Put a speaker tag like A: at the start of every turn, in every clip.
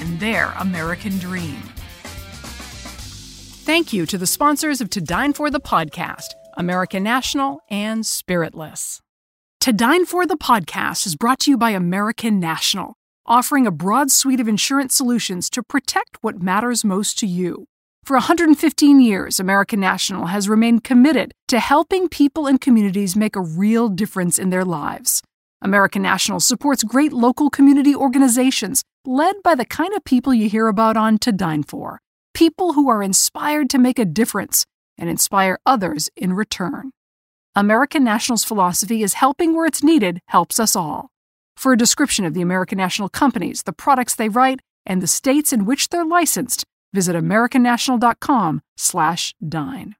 A: and their American dream. Thank you to the sponsors of To Dine For the podcast, American National and Spiritless. To Dine For the podcast is brought to you by American National, offering a broad suite of insurance solutions to protect what matters most to you. For 115 years, American National has remained committed to helping people and communities make a real difference in their lives. American National supports great local community organizations led by the kind of people you hear about on To Dine For people who are inspired to make a difference and inspire others in return. American National's philosophy is helping where it's needed helps us all. For a description of the American National companies, the products they write, and the states in which they're licensed, visit americannational.com/dine.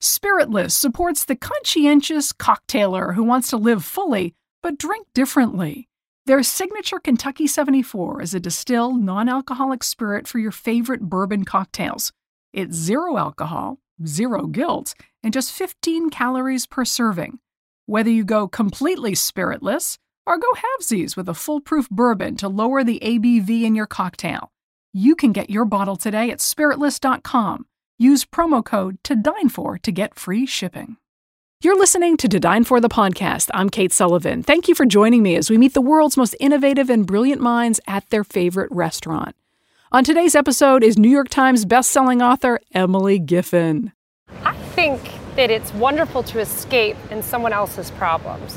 A: Spiritless supports the conscientious cocktailer who wants to live fully but drink differently. Their signature Kentucky 74 is a distilled, non alcoholic spirit for your favorite bourbon cocktails. It's zero alcohol, zero guilt, and just 15 calories per serving. Whether you go completely spiritless or go halvesies with a foolproof bourbon to lower the ABV in your cocktail, you can get your bottle today at spiritless.com. Use promo code to dine for to get free shipping. You're listening to To Dine For the podcast. I'm Kate Sullivan. Thank you for joining me as we meet the world's most innovative and brilliant minds at their favorite restaurant. On today's episode is New York Times bestselling author Emily Giffin.
B: I think that it's wonderful to escape in someone else's problems.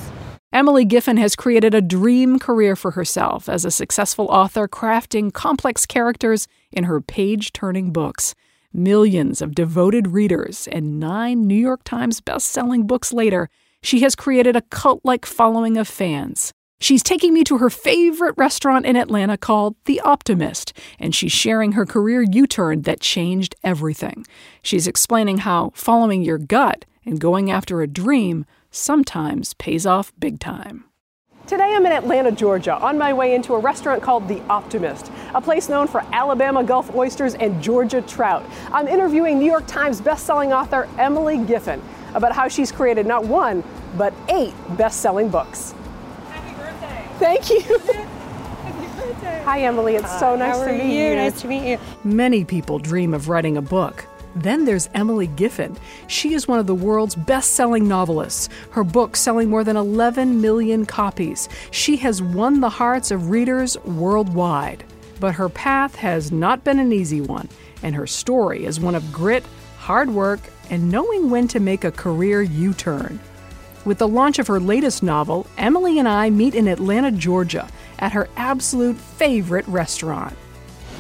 A: Emily Giffin has created a dream career for herself as a successful author, crafting complex characters in her page turning books. Millions of devoted readers and nine New York Times best-selling books later, she has created a cult-like following of fans. She's taking me to her favorite restaurant in Atlanta called The Optimist, and she's sharing her career U turn that changed everything. She's explaining how following your gut and going after a dream sometimes pays off big time.
C: Today I'm in Atlanta, Georgia, on my way into a restaurant called The Optimist, a place known for Alabama Gulf oysters and Georgia trout. I'm interviewing New York Times bestselling author Emily Giffin about how she's created not one, but eight best-selling books.
B: Happy birthday.
C: Thank you.
B: Happy birthday.
C: Hi, Emily. It's so nice
B: How
C: to
B: are
C: meet
B: you?
C: you.
B: Nice to meet you.
A: Many people dream of writing a book. Then there's Emily Giffin. She is one of the world's best selling novelists, her book selling more than 11 million copies. She has won the hearts of readers worldwide. But her path has not been an easy one, and her story is one of grit, hard work, and knowing when to make a career U turn. With the launch of her latest novel, Emily and I meet in Atlanta, Georgia, at her absolute favorite restaurant.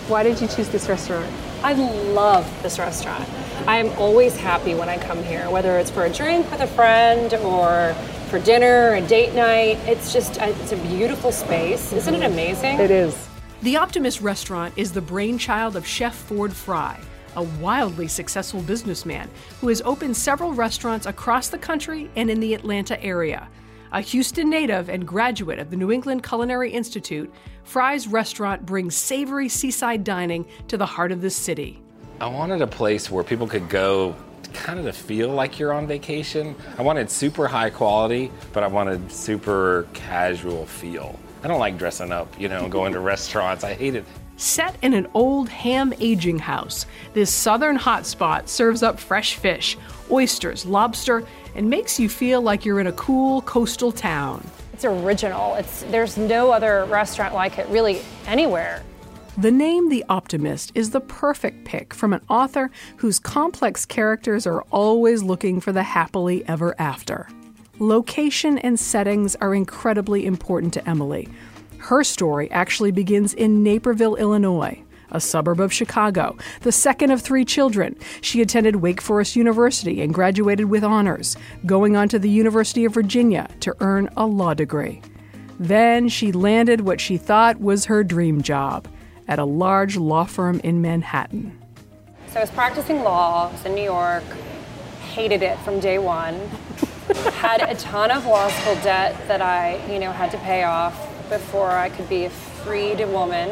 C: Why did you choose this restaurant?
B: I love this restaurant. I am always happy when I come here, whether it's for a drink with a friend or for dinner, a date night. It's just, it's a beautiful space. Isn't it amazing?
C: It is.
A: The Optimist restaurant is the brainchild of Chef Ford Fry, a wildly successful businessman who has opened several restaurants across the country and in the Atlanta area. A Houston native and graduate of the New England Culinary Institute, Fry's restaurant brings savory seaside dining to the heart of the city.
D: I wanted a place where people could go kind of to feel like you're on vacation. I wanted super high quality, but I wanted super casual feel. I don't like dressing up, you know, going to restaurants. I hate it.
A: Set in an old ham aging house, this southern hotspot serves up fresh fish, oysters, lobster, and makes you feel like you're in a cool coastal town.
B: It's original. It's there's no other restaurant like it really anywhere.
A: The name The Optimist is the perfect pick from an author whose complex characters are always looking for the happily ever after. Location and settings are incredibly important to Emily. Her story actually begins in Naperville, Illinois, a suburb of Chicago, the second of three children. She attended Wake Forest University and graduated with honors, going on to the University of Virginia to earn a law degree. Then she landed what she thought was her dream job at a large law firm in Manhattan.
B: So I was practicing law, was in New York, hated it from day one. had a ton of law school debt that I, you know, had to pay off before I could be a freed woman.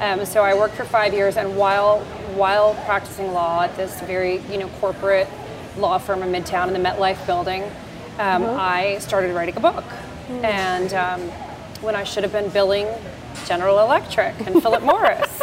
B: Um, so I worked for five years, and while while practicing law at this very, you know, corporate law firm in Midtown in the MetLife building, um, mm-hmm. I started writing a book. Mm-hmm. And um, when I should have been billing General Electric and Philip Morris,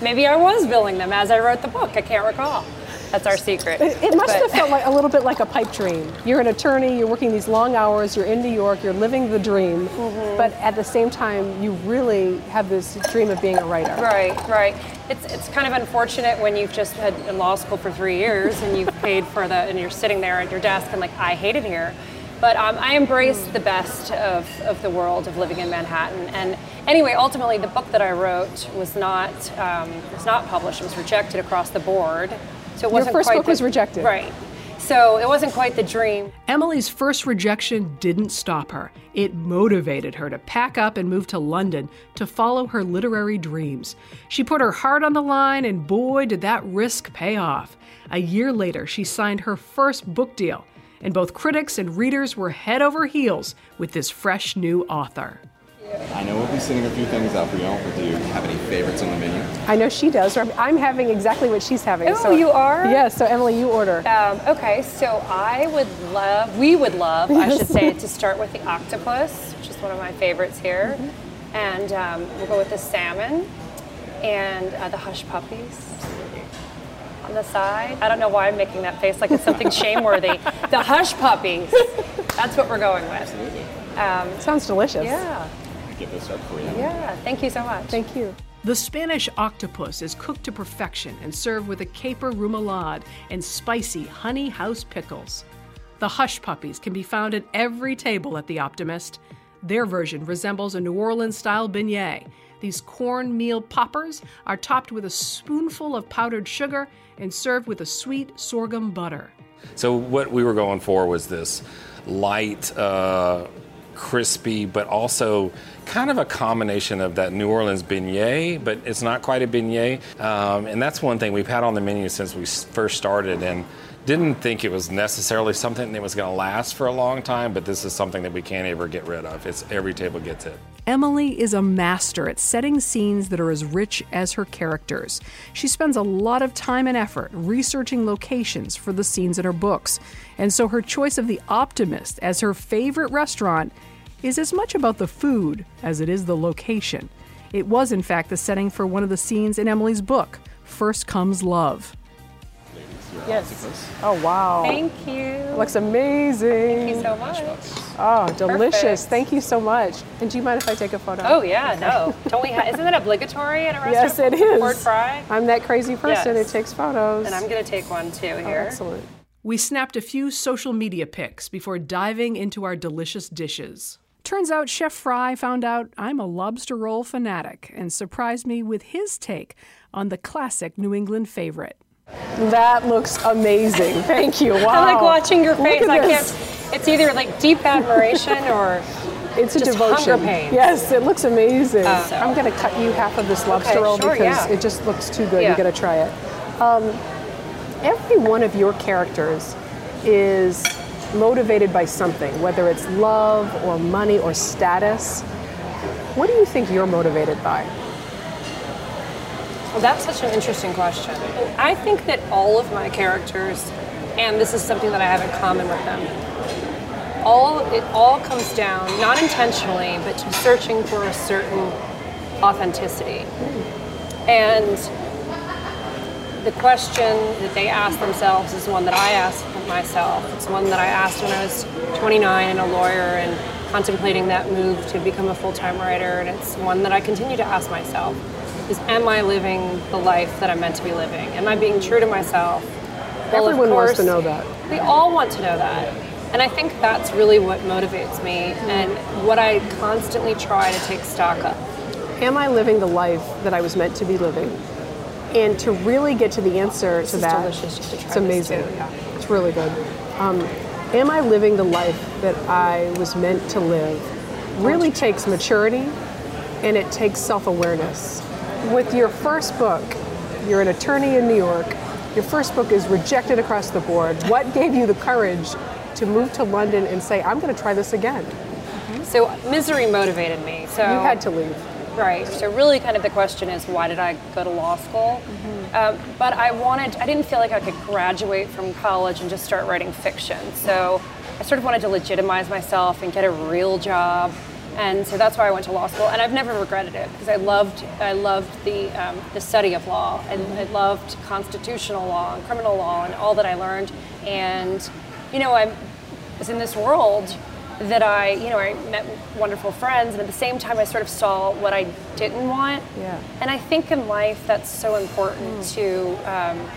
B: maybe I was billing them as I wrote the book. I can't recall. That's our secret.
C: It, it must but. have felt like a little bit like a pipe dream. You're an attorney, you're working these long hours, you're in New York, you're living the dream, mm-hmm. but at the same time, you really have this dream of being a writer.
B: Right, right. It's, it's kind of unfortunate when you've just had in law school for three years and you've paid for the, and you're sitting there at your desk and like, I hate it here. But um, I embrace the best of, of the world of living in Manhattan. And anyway, ultimately, the book that I wrote was not um, was not published. It was rejected across the board.
C: So it wasn't Your first
B: quite
C: book
B: the,
C: was rejected.
B: Right. So it wasn't quite the dream.
A: Emily's first rejection didn't stop her. It motivated her to pack up and move to London to follow her literary dreams. She put her heart on the line, and boy, did that risk pay off. A year later, she signed her first book deal, and both critics and readers were head over heels with this fresh new author.
E: I know we'll be sending a few things out for you, but do you have any favorites on the menu?
C: I know she does. I'm having exactly what she's having.
B: Oh, so, you are?
C: Yes. Yeah, so Emily, you order.
B: Um, okay. So I would love, we would love, I should say, to start with the octopus, which is one of my favorites here, mm-hmm. and um, we'll go with the salmon and uh, the hush puppies on the side. I don't know why I'm making that face like it's something shameworthy. The hush puppies. That's what we're going with.
C: Um, Sounds delicious.
B: Yeah
E: get this up for you.
B: Yeah, thank you so much.
C: Thank you.
A: The Spanish octopus is cooked to perfection and served with a caper remoulade and spicy honey house pickles. The hush puppies can be found at every table at the Optimist. Their version resembles a New Orleans style beignet. These cornmeal poppers are topped with a spoonful of powdered sugar and served with a sweet sorghum butter.
D: So, what we were going for was this light, uh, crispy, but also kind of a combination of that New Orleans beignet, but it's not quite a beignet. Um, and that's one thing we've had on the menu since we first started. And didn't think it was necessarily something that was going to last for a long time, but this is something that we can't ever get rid of. It's every table gets it.
A: Emily is a master at setting scenes that are as rich as her characters. She spends a lot of time and effort researching locations for the scenes in her books, and so her choice of the Optimist as her favorite restaurant is as much about the food as it is the location. It was, in fact, the setting for one of the scenes in Emily's book, First Comes Love.
C: Yes. Oh, wow.
B: Thank you.
C: Looks amazing.
B: Thank you so much.
C: Oh, delicious. Perfect. Thank you so much. And do you mind if I take a photo?
B: Oh, yeah, no. Don't we ha- isn't that obligatory at a restaurant?
C: Yes, it is.
B: Ford Fry?
C: I'm that crazy person yes. who takes photos.
B: And I'm going to take one too oh, here.
C: Oh, excellent.
A: We snapped a few social media pics before diving into our delicious dishes. Turns out Chef Fry found out I'm a lobster roll fanatic and surprised me with his take on the classic New England favorite.
C: That looks amazing. Thank you. Wow.
B: I like watching your face. I can't. It's either like deep admiration or
C: it's
B: a
C: devotion.
B: Pain.
C: Yes, it looks amazing. Uh, so. I'm going to cut you half of this lobster
B: okay,
C: roll
B: sure,
C: because
B: yeah.
C: it just looks too good. Yeah. You got to try it. Um, every one of your characters is motivated by something, whether it's love or money or status. What do you think you're motivated by?
B: Well, that's such an interesting question. I think that all of my characters, and this is something that I have in common with them, all it all comes down, not intentionally, but to searching for a certain authenticity. And the question that they ask themselves is one that I ask myself. It's one that I asked when I was 29 and a lawyer and contemplating that move to become a full-time writer and it's one that I continue to ask myself is am I living the life that I'm meant to be living? Am I being true to myself?
C: Well, Everyone course, wants to know that.
B: We all want to know that. And I think that's really what motivates me and what I constantly try to take stock of.
C: Am I living the life that I was meant to be living? And to really get to the answer
B: this
C: to that,
B: delicious.
C: it's amazing.
B: Too, yeah.
C: It's really good. Um, am I living the life that I was meant to live? Really takes maturity and it takes self awareness. with your first book, you're an attorney in New York. Your first book is rejected across the board. What gave you the courage to move to London and say, I'm going to try this again?
B: So misery motivated me. So
C: You had to leave.
B: Right. So really, kind of the question is, why did I go to law school? Um, but I wanted, I didn't feel like I could graduate from college and just start writing fiction. So I sort of wanted to legitimize myself and get a real job. And so that's why I went to law school, and I've never regretted it because I loved, I loved the um, the study of law, and I loved constitutional law and criminal law and all that I learned. And you know, I was in this world that I, you know, I met wonderful friends, and at the same time, I sort of saw what I didn't want.
C: Yeah.
B: And I think in life that's so important to, um,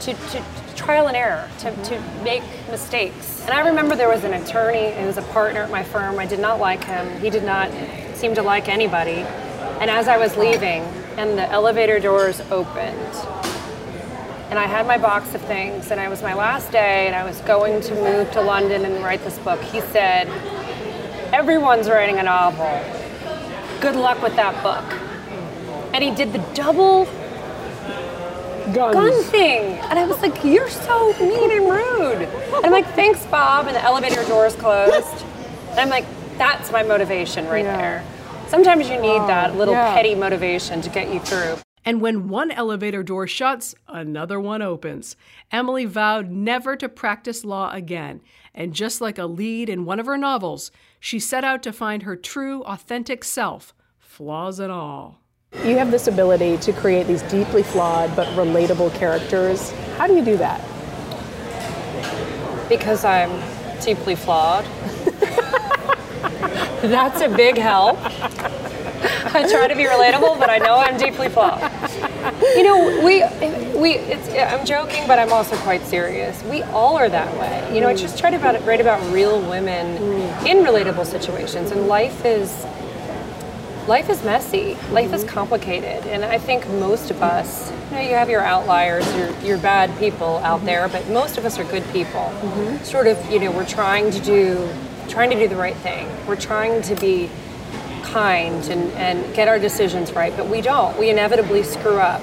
B: to, to trial and error, to, to make mistakes. And I remember there was an attorney who was a partner at my firm. I did not like him. He did not seem to like anybody. And as I was leaving, and the elevator doors opened, and I had my box of things, and it was my last day, and I was going to move to London and write this book. He said, Everyone's writing a novel. Good luck with that book. And he did the double
C: Guns.
B: gun thing. And I was like, You're so mean and rude. And I'm like, Thanks, Bob. And the elevator doors closed. And I'm like, That's my motivation right
C: Yeah.
B: there. Sometimes you need that little
C: yeah.
B: petty motivation to get you through.
A: And when one elevator door shuts, another one opens. Emily vowed never to practice law again. And just like a lead in one of her novels, she set out to find her true, authentic self, flaws and all.
C: You have this ability to create these deeply flawed but relatable characters. How do you do that?
B: Because I'm deeply flawed. That's a big help. I try to be relatable, but I know I'm deeply flawed. You know, we we it's, I'm joking, but I'm also quite serious. We all are that way. You know, I just try to about, write about real women mm. in relatable situations, and life is life is messy. Life is mm-hmm. complicated, and I think most of us, you know, you have your outliers, your your bad people out mm-hmm. there, but most of us are good people. Mm-hmm. Sort of, you know, we're trying to do trying to do the right thing. We're trying to be kind and, and get our decisions right, but we don't. We inevitably screw up.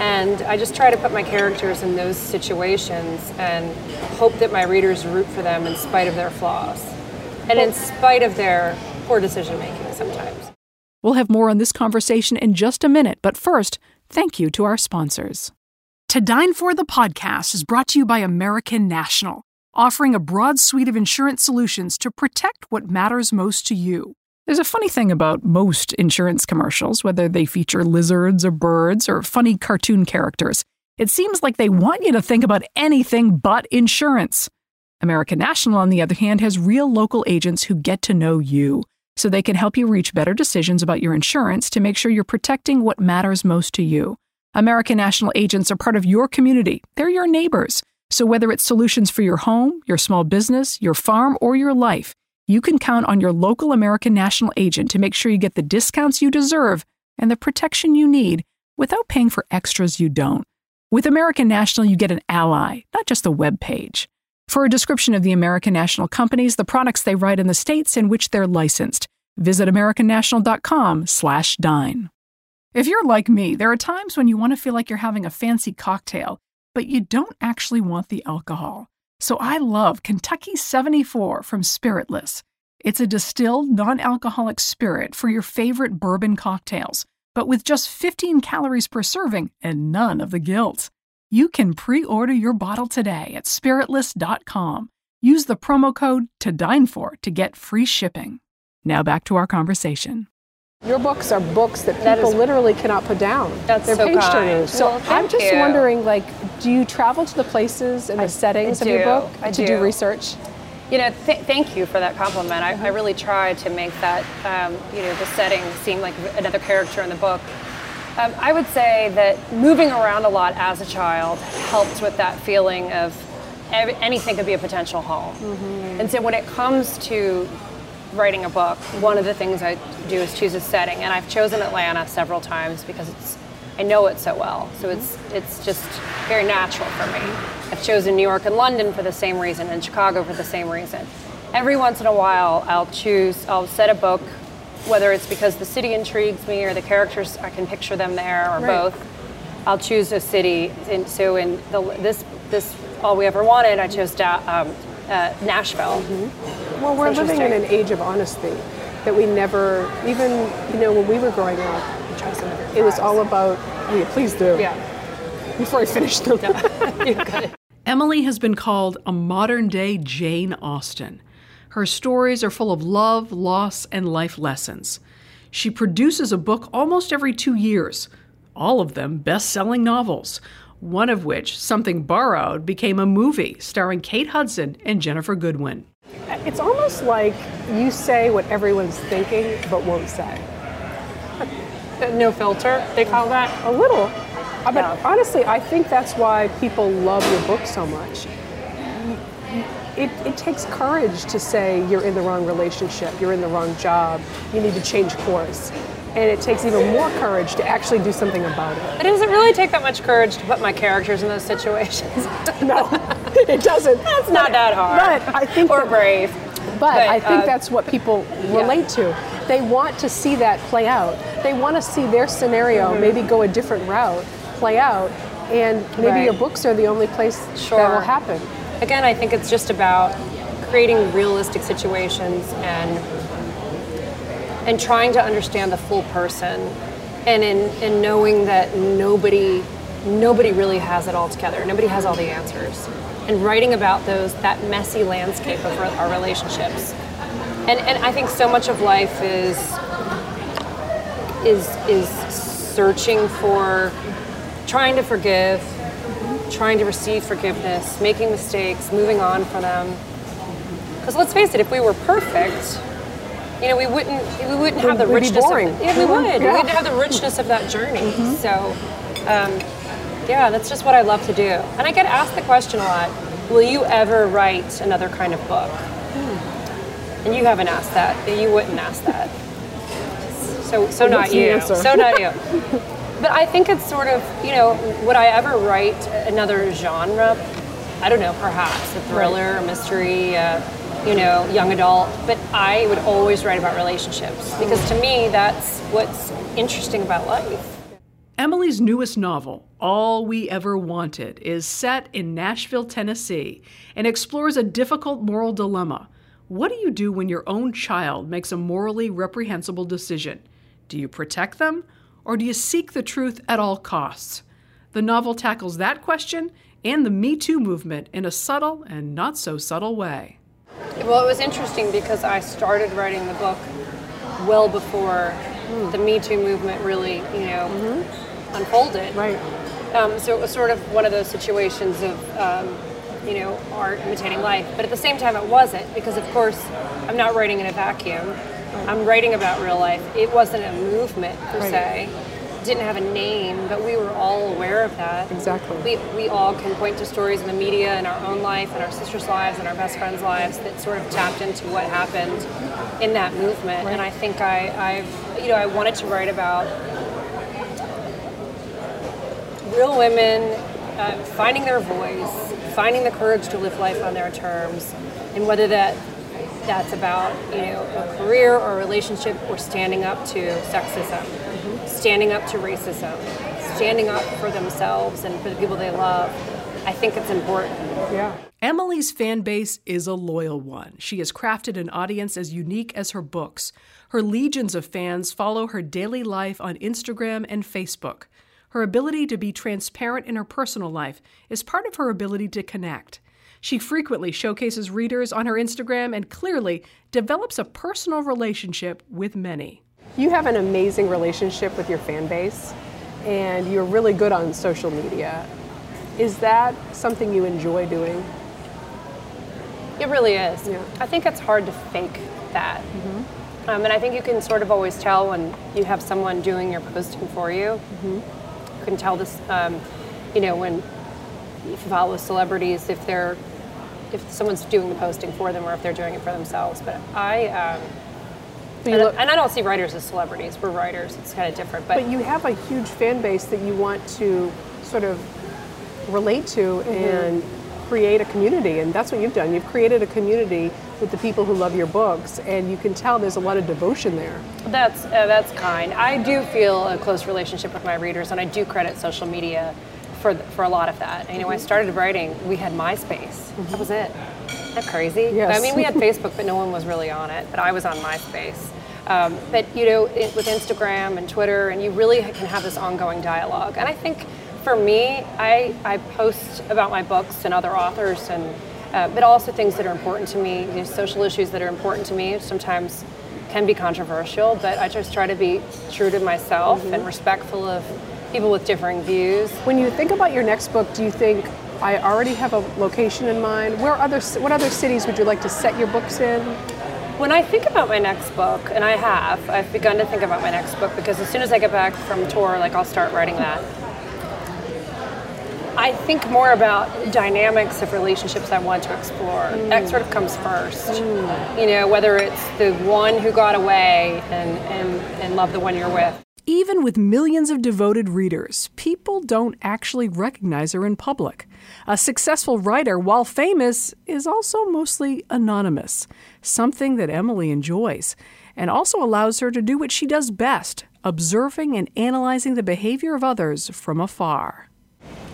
B: And I just try to put my characters in those situations and hope that my readers root for them in spite of their flaws and in spite of their poor decision making sometimes.
A: We'll have more on this conversation in just a minute, but first, thank you to our sponsors. To Dine For the podcast is brought to you by American National, offering a broad suite of insurance solutions to protect what matters most to you. There's a funny thing about most insurance commercials, whether they feature lizards or birds or funny cartoon characters. It seems like they want you to think about anything but insurance. American National, on the other hand, has real local agents who get to know you, so they can help you reach better decisions about your insurance to make sure you're protecting what matters most to you. American National agents are part of your community, they're your neighbors. So whether it's solutions for your home, your small business, your farm, or your life, you can count on your local American National agent to make sure you get the discounts you deserve and the protection you need without paying for extras you don't. With American National, you get an ally, not just a web page. For a description of the American National companies, the products they write in the states in which they're licensed, visit americannational.com/dine. If you're like me, there are times when you want to feel like you're having a fancy cocktail, but you don't actually want the alcohol. So I love Kentucky 74 from Spiritless. It's a distilled, non alcoholic spirit for your favorite bourbon cocktails, but with just 15 calories per serving and none of the guilt. You can pre order your bottle today at spiritless.com. Use the promo code to dine for to get free shipping. Now back to our conversation.
C: Your books are books that people literally cannot put down.
B: That's
C: They're
B: so
C: page
B: kind.
C: turners. So
B: Well,
C: I'm just
B: you.
C: wondering, like, do you travel to the places and the settings of your book
B: I
C: to do
B: do.
C: research?
B: You know, th- thank you for that compliment. I, I really try to make that, um, you know, the setting seem like another character in the book. Um, I would say that moving around a lot as a child helped with that feeling of anything could be a potential home. And so when it comes to writing a book, one of the things I do is choose a setting, and I've chosen Atlanta several times because it's I know it so well. So it's it's just very natural for me. I've chosen New York and London for the same reason, and Chicago for the same reason. Every once in a while, I'll choose. I'll set a book whether it's because the city intrigues me or the characters, I can picture them there, or
C: Right.
B: both. I'll choose a city. And so in the, this this all we ever wanted, I chose da- um, uh, Nashville.
C: Well, we're living in an age of honesty that we never, even you know, when we were growing up, it was all about. Yeah, please do.
B: Yeah.
C: Before I finish them.
A: Emily has been called a modern day Jane Austen. Her stories are full of love, loss, and life lessons. She produces a book almost every two years, all of them best selling novels, one of which, Something Borrowed, became a movie starring Kate Hudson and Ginnifer Goodwin.
C: It's almost like you say what everyone's thinking but won't say.
B: No filter, they call that.
C: A little. But
B: Yeah.
C: honestly, I think that's why people love your book so much. It, it takes courage to say you're in the wrong relationship, you're in the wrong job, you need to change course. And it takes even more courage to actually do something about it.
B: It doesn't really take that much courage to put my characters in those situations.
C: No, it doesn't.
B: It's not that hard.
C: But I think
B: or
C: that-
B: brave.
C: But,
B: But,
C: I think
B: uh,
C: that's what people relate to. They want to see that play out. They want to see their scenario maybe go a different route, play out, and maybe
B: Right.
C: your books are the only place that
B: Sure.
C: will happen.
B: Again, I think it's just about creating realistic situations and and trying to understand the full person and in, in knowing that nobody nobody really has it all together. Nobody has all the answers. And writing about those that messy landscape of our our relationships. And and I think so much of life is is is searching for trying to forgive, trying to receive forgiveness, making mistakes, moving on from them. Because let's face it, if we were perfect, you know, we wouldn't we wouldn't have the
C: We'd
B: richness. Of, yeah, we
C: Mhm.
B: would. We
C: Yeah. Mm-hmm.
B: wouldn't have the richness of that journey. So, um, yeah, that's just what I love to do. And I get asked the question a lot: Will you ever write another kind of book?
C: Hmm.
B: And you haven't asked that. You wouldn't ask that. So, so not you.
C: answer?
B: So not you. But I think it's sort of, you know, would I ever write another genre? I don't know, perhaps a thriller, a mystery, uh, you know, young adult. But I would always write about relationships because to me, that's what's interesting about life.
A: Emily's newest novel, All We Ever Wanted, is set in Nashville, Tennessee, and explores a difficult moral dilemma. What do you do when your own child makes a morally reprehensible decision? Do you protect them, or do you seek the truth at all costs? The novel tackles that question and the Me Too movement in a subtle and not so subtle way.
B: Well, it was interesting because I started writing the book well before the Me Too movement really, you know, unfolded.
C: Right.
B: Um, so it was sort of one of those situations of, um, you know, art imitating life. But at the same time, it wasn't because, of course, I'm not writing in a vacuum. I'm writing about real life. It wasn't a movement per
C: Right.
B: se. Didn't have a name, but we were all aware of that.
C: Exactly.
B: We, we all can point to stories in the media in our own life and our sisters' lives and our best friends' lives that sort of tapped into what happened in that movement. And I think I, I've, you know, I wanted to write about real women uh, finding their voice, finding the courage to live life on their terms, and whether that that's about you know a career or a relationship or standing up to sexism, standing up to racism, standing up for themselves and for the people they love. I think it's important.
C: Yeah.
A: Emily's fan base is a loyal one. She has crafted an audience as unique as her books. Her legions of fans follow her daily life on Instagram and Facebook. Her ability to be transparent in her personal life is part of her ability to connect. She frequently showcases readers on her Instagram and clearly develops a personal relationship with many.
C: You have an amazing relationship with your fan base, and you're really good on social media. Is that something you enjoy doing?
B: It really is.
C: Yeah.
B: I think it's hard to fake that. Um, and I think you can sort of always tell when you have someone doing your posting for you. You can tell this, um, you know, when you follow celebrities if they're if someone's doing the posting for them or if they're doing it for themselves. But I um, and,
C: look-
B: and I don't see writers as celebrities. We're writers. It's kind of different. But,
C: But you have a huge fan base that you want to sort of relate to
B: Mm-hmm.
C: and create a community, and that's what you've done. You've created a community with the people who love your books, and you can tell there's a lot of devotion there.
B: That's uh, that's kind. I do feel a close relationship with my readers, and I do credit social media for for a lot of that. You know, I started writing. We had MySpace. That was it. Isn't that crazy?
C: Yes.
B: I mean, we had Facebook, but no one was really on it. But I was on MySpace. Um, but you know, it, with Instagram and Twitter, and you really can have this ongoing dialogue. And I think for me, I, I post about my books and other authors, and uh, but also things that are important to me, you know, social issues that are important to me. Sometimes can be controversial, but I just try to be true to myself and respectful of people with differing views.
C: When you think about your next book, do you think I already have a location in mind? Where other what other cities would you like to set your books in?
B: When I think about my next book, and I have, I've begun to think about my next book because as soon as I get back from tour, like I'll start writing that. I think more about dynamics of relationships I want to explore. That sort of comes first. Mm. You know, whether it's the one who got away and, and, and love the one you're with.
A: Even with millions of devoted readers, people don't actually recognize her in public. A successful writer, while famous, is also mostly anonymous, something that Emily enjoys, and also allows her to do what she does best observing and analyzing the behavior of others from afar.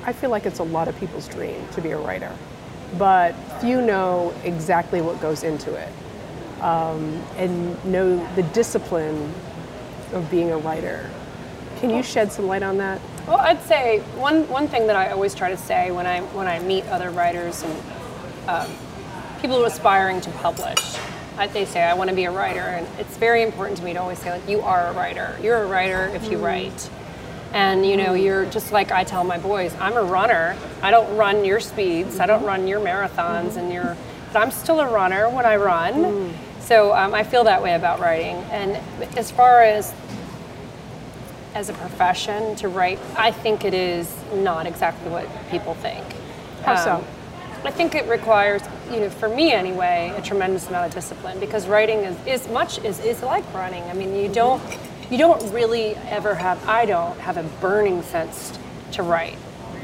C: I feel like it's a lot of people's dream to be a writer, but few know exactly what goes into it um, and know the discipline of being a writer. Can you oh. shed some light on that?
B: Well, I'd say one, one thing that I always try to say when I when I meet other writers and um, people aspiring to publish, I, they say I want to be a writer, and it's very important to me to always say like you are a writer. You're a writer if you mm. write, and you know mm. you're just like I tell my boys. I'm a runner. I don't run your speeds. I don't mm-hmm. run your marathons, mm-hmm. and your but I'm still a runner when I run. Mm. So um, I feel that way about writing. And as far as as a profession to write, I think it is not exactly what people think.
C: How so?
B: I think it requires, you know, for me anyway, a tremendous amount of discipline because writing is, is much is, is like running. I mean, you don't you don't really ever have I don't have a burning sense to write.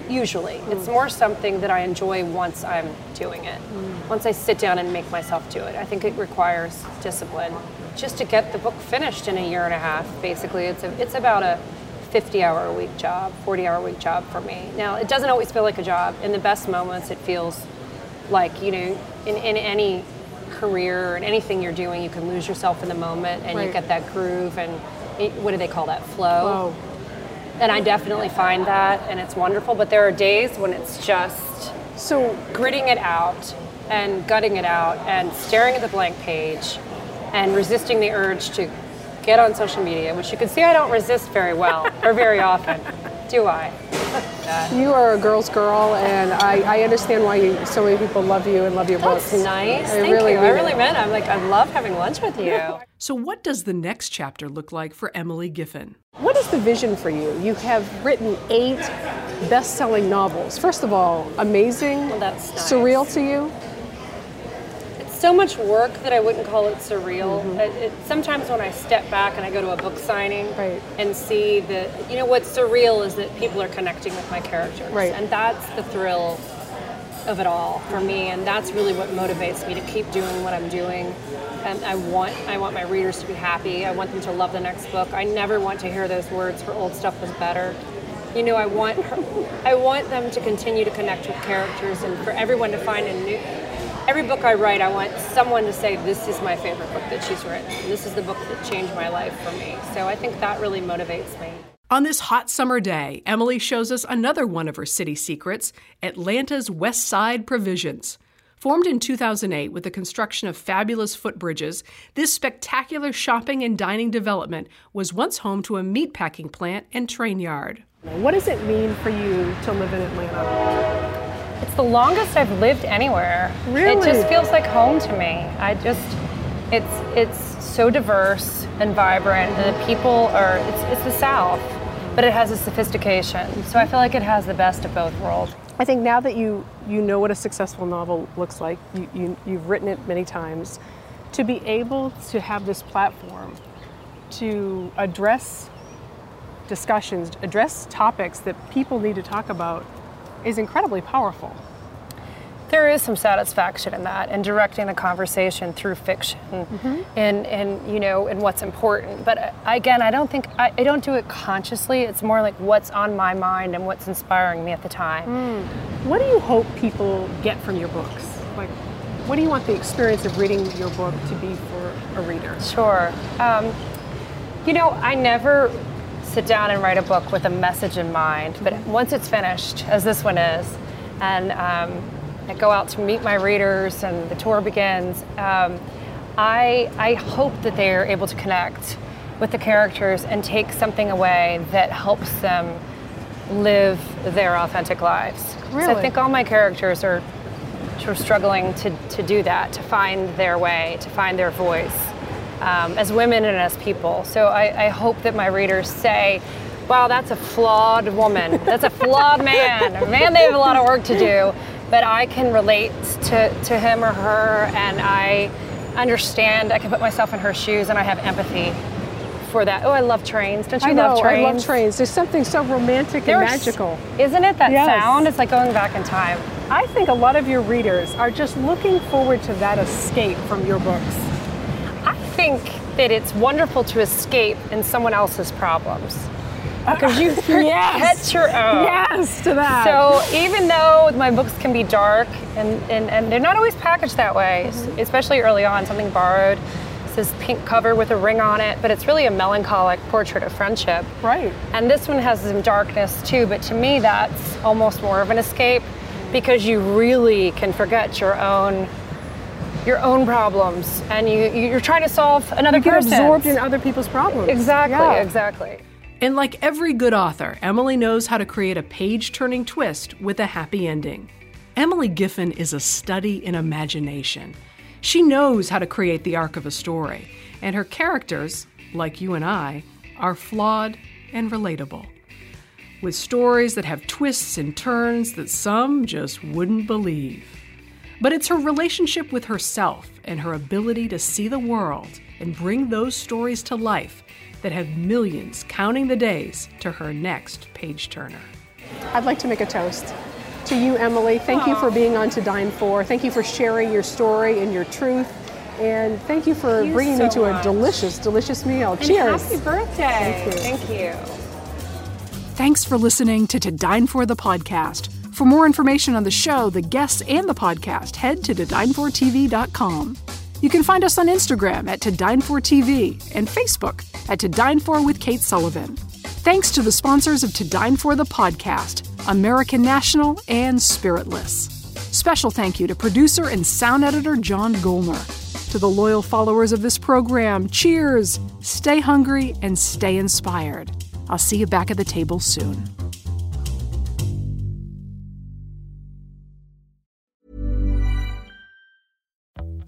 B: Usually, it's more something that I enjoy once I'm doing it. Mm. Once I sit down and make myself do it, I think it requires discipline. Just to get the book finished in a year and a half, basically, it's a, it's about a 50 hour a week job, 40 hour a week job for me. Now, it doesn't always feel like a job. In the best moments, it feels like, you know, in, in any career and anything you're doing, you can lose yourself in the moment and you get that groove and it, what do they call that? Flow. And I definitely find that and it's wonderful, but there are days when it's just
C: so
B: gritting it out and gutting it out and staring at the blank page and resisting the urge to get on social media, which you can see I don't resist very well or very often, do I?
C: you are a girl's girl, and I, I understand why you, so many people love you and love your
B: That's
C: books.
B: nice.
C: I
B: Thank
C: really
B: you. I really
C: it.
B: meant. it. I'm like, I love having lunch with you.
A: So, what does the next chapter look like for Emily Giffin?
C: What is the vision for you? You have written eight best-selling novels. First of all, amazing,
B: Well, that's nice.
C: surreal to you.
B: So much work that I wouldn't call it surreal. Mm-hmm. It, it, sometimes when I step back and I go to a book signing
C: Right.
B: and see that, you know, what's surreal is that people are connecting with my characters.
C: Right.
B: And that's the thrill of it all for me. And that's really what motivates me to keep doing what I'm doing. And I want, I want my readers to be happy. I want them to love the next book. I never want to hear those words, for old stuff was better. You know, I want I want them to continue to connect with characters and for everyone to find a new every book I write, I want someone to say, This is my favorite book that she's written. This is the book that changed my life for me. So I think that really motivates me.
A: On this hot summer day, Emily shows us another one of her city secrets Atlanta's West Side Provisions. Formed in 2008 with the construction of fabulous footbridges, this spectacular shopping and dining development was once home to a meatpacking plant and train yard.
C: What does it mean for you to live in Atlanta?
B: It's the longest I've lived anywhere.
C: Really?
B: It just feels like home to me. I just it's it's so diverse and vibrant and the people are it's it's the South, but it has a sophistication. So I feel like it has the best of both worlds.
C: I think now that you you know what a successful novel looks like, you, you you've written it many times, to be able to have this platform to address discussions, address topics that people need to talk about is incredibly powerful.
B: there is some satisfaction in that and directing the conversation through fiction mm-hmm. and and you know and what's important but uh, again i don't think I, I, don't do it consciously it's more like what's on my mind and what's inspiring me at the time mm.
C: what do you hope people get from your books like what do you want the experience of reading your book to be for a reader
B: sure um, you know i never sit down and write a book with a message in mind but once it's finished as this one is and um, I go out to meet my readers and the tour begins, um, I, I hope that they are able to connect with the characters and take something away that helps them live their authentic lives.
C: Really?
B: So I think all my characters are sort of struggling to, to do that, to find their way, to find their voice um, as women and as people. So I, I hope that my readers say, wow, that's a flawed woman. That's a flawed man. Man, they have a lot of work to do but I can relate to, to him or her and I understand, I can put myself in her shoes and I have empathy for that. Oh, I love trains. Don't you
C: I
B: know, love trains?
C: I love trains. There's something so romantic There's, and magical.
B: Isn't it that yes. sound? It's like going back in time.
C: I think a lot of your readers are just looking forward to that escape from your books.
B: I think that it's wonderful to escape in someone else's problems because you
C: yes.
B: your own.
C: Yes, to that.
B: So even though my books can be dark and, and, and they're not always packaged that way, mm-hmm. especially early on, something borrowed. This pink cover with a ring on it, but it's really a melancholic portrait of friendship.
C: Right.
B: And this one has some darkness too, but to me that's almost more of an escape because you really can forget your own your own problems and you you're trying to solve another
C: you get
B: person's.
C: absorbed in other people's problems.
B: Exactly,
C: yeah.
B: exactly.
A: And like every good author, Emily knows how to create a page turning twist with a happy ending. Emily Giffin is a study in imagination. She knows how to create the arc of a story, and her characters, like you and I, are flawed and relatable. With stories that have twists and turns that some just wouldn't believe. But it's her relationship with herself and her ability to see the world and bring those stories to life that have millions counting the days to her next page turner.
C: I'd like to make a toast. To you, Emily, thank Aww. you for being on To Dine For. Thank you for sharing your story and your truth. And thank you for thank bringing so me to much. a delicious, delicious meal.
B: And
C: Cheers.
B: Happy birthday.
C: Thank
B: you. Thank you.
A: Thanks for listening to To Dine For the podcast. For more information on the show, the guests, and the podcast, head to todinefortv.com. You can find us on Instagram at To Dine For TV and Facebook at To Dine For with Kate Sullivan. Thanks to the sponsors of To Dine For the podcast, American National and Spiritless. Special thank you to producer and sound editor John Golner. To the loyal followers of this program, cheers, stay hungry, and stay inspired. I'll see you back at the table soon.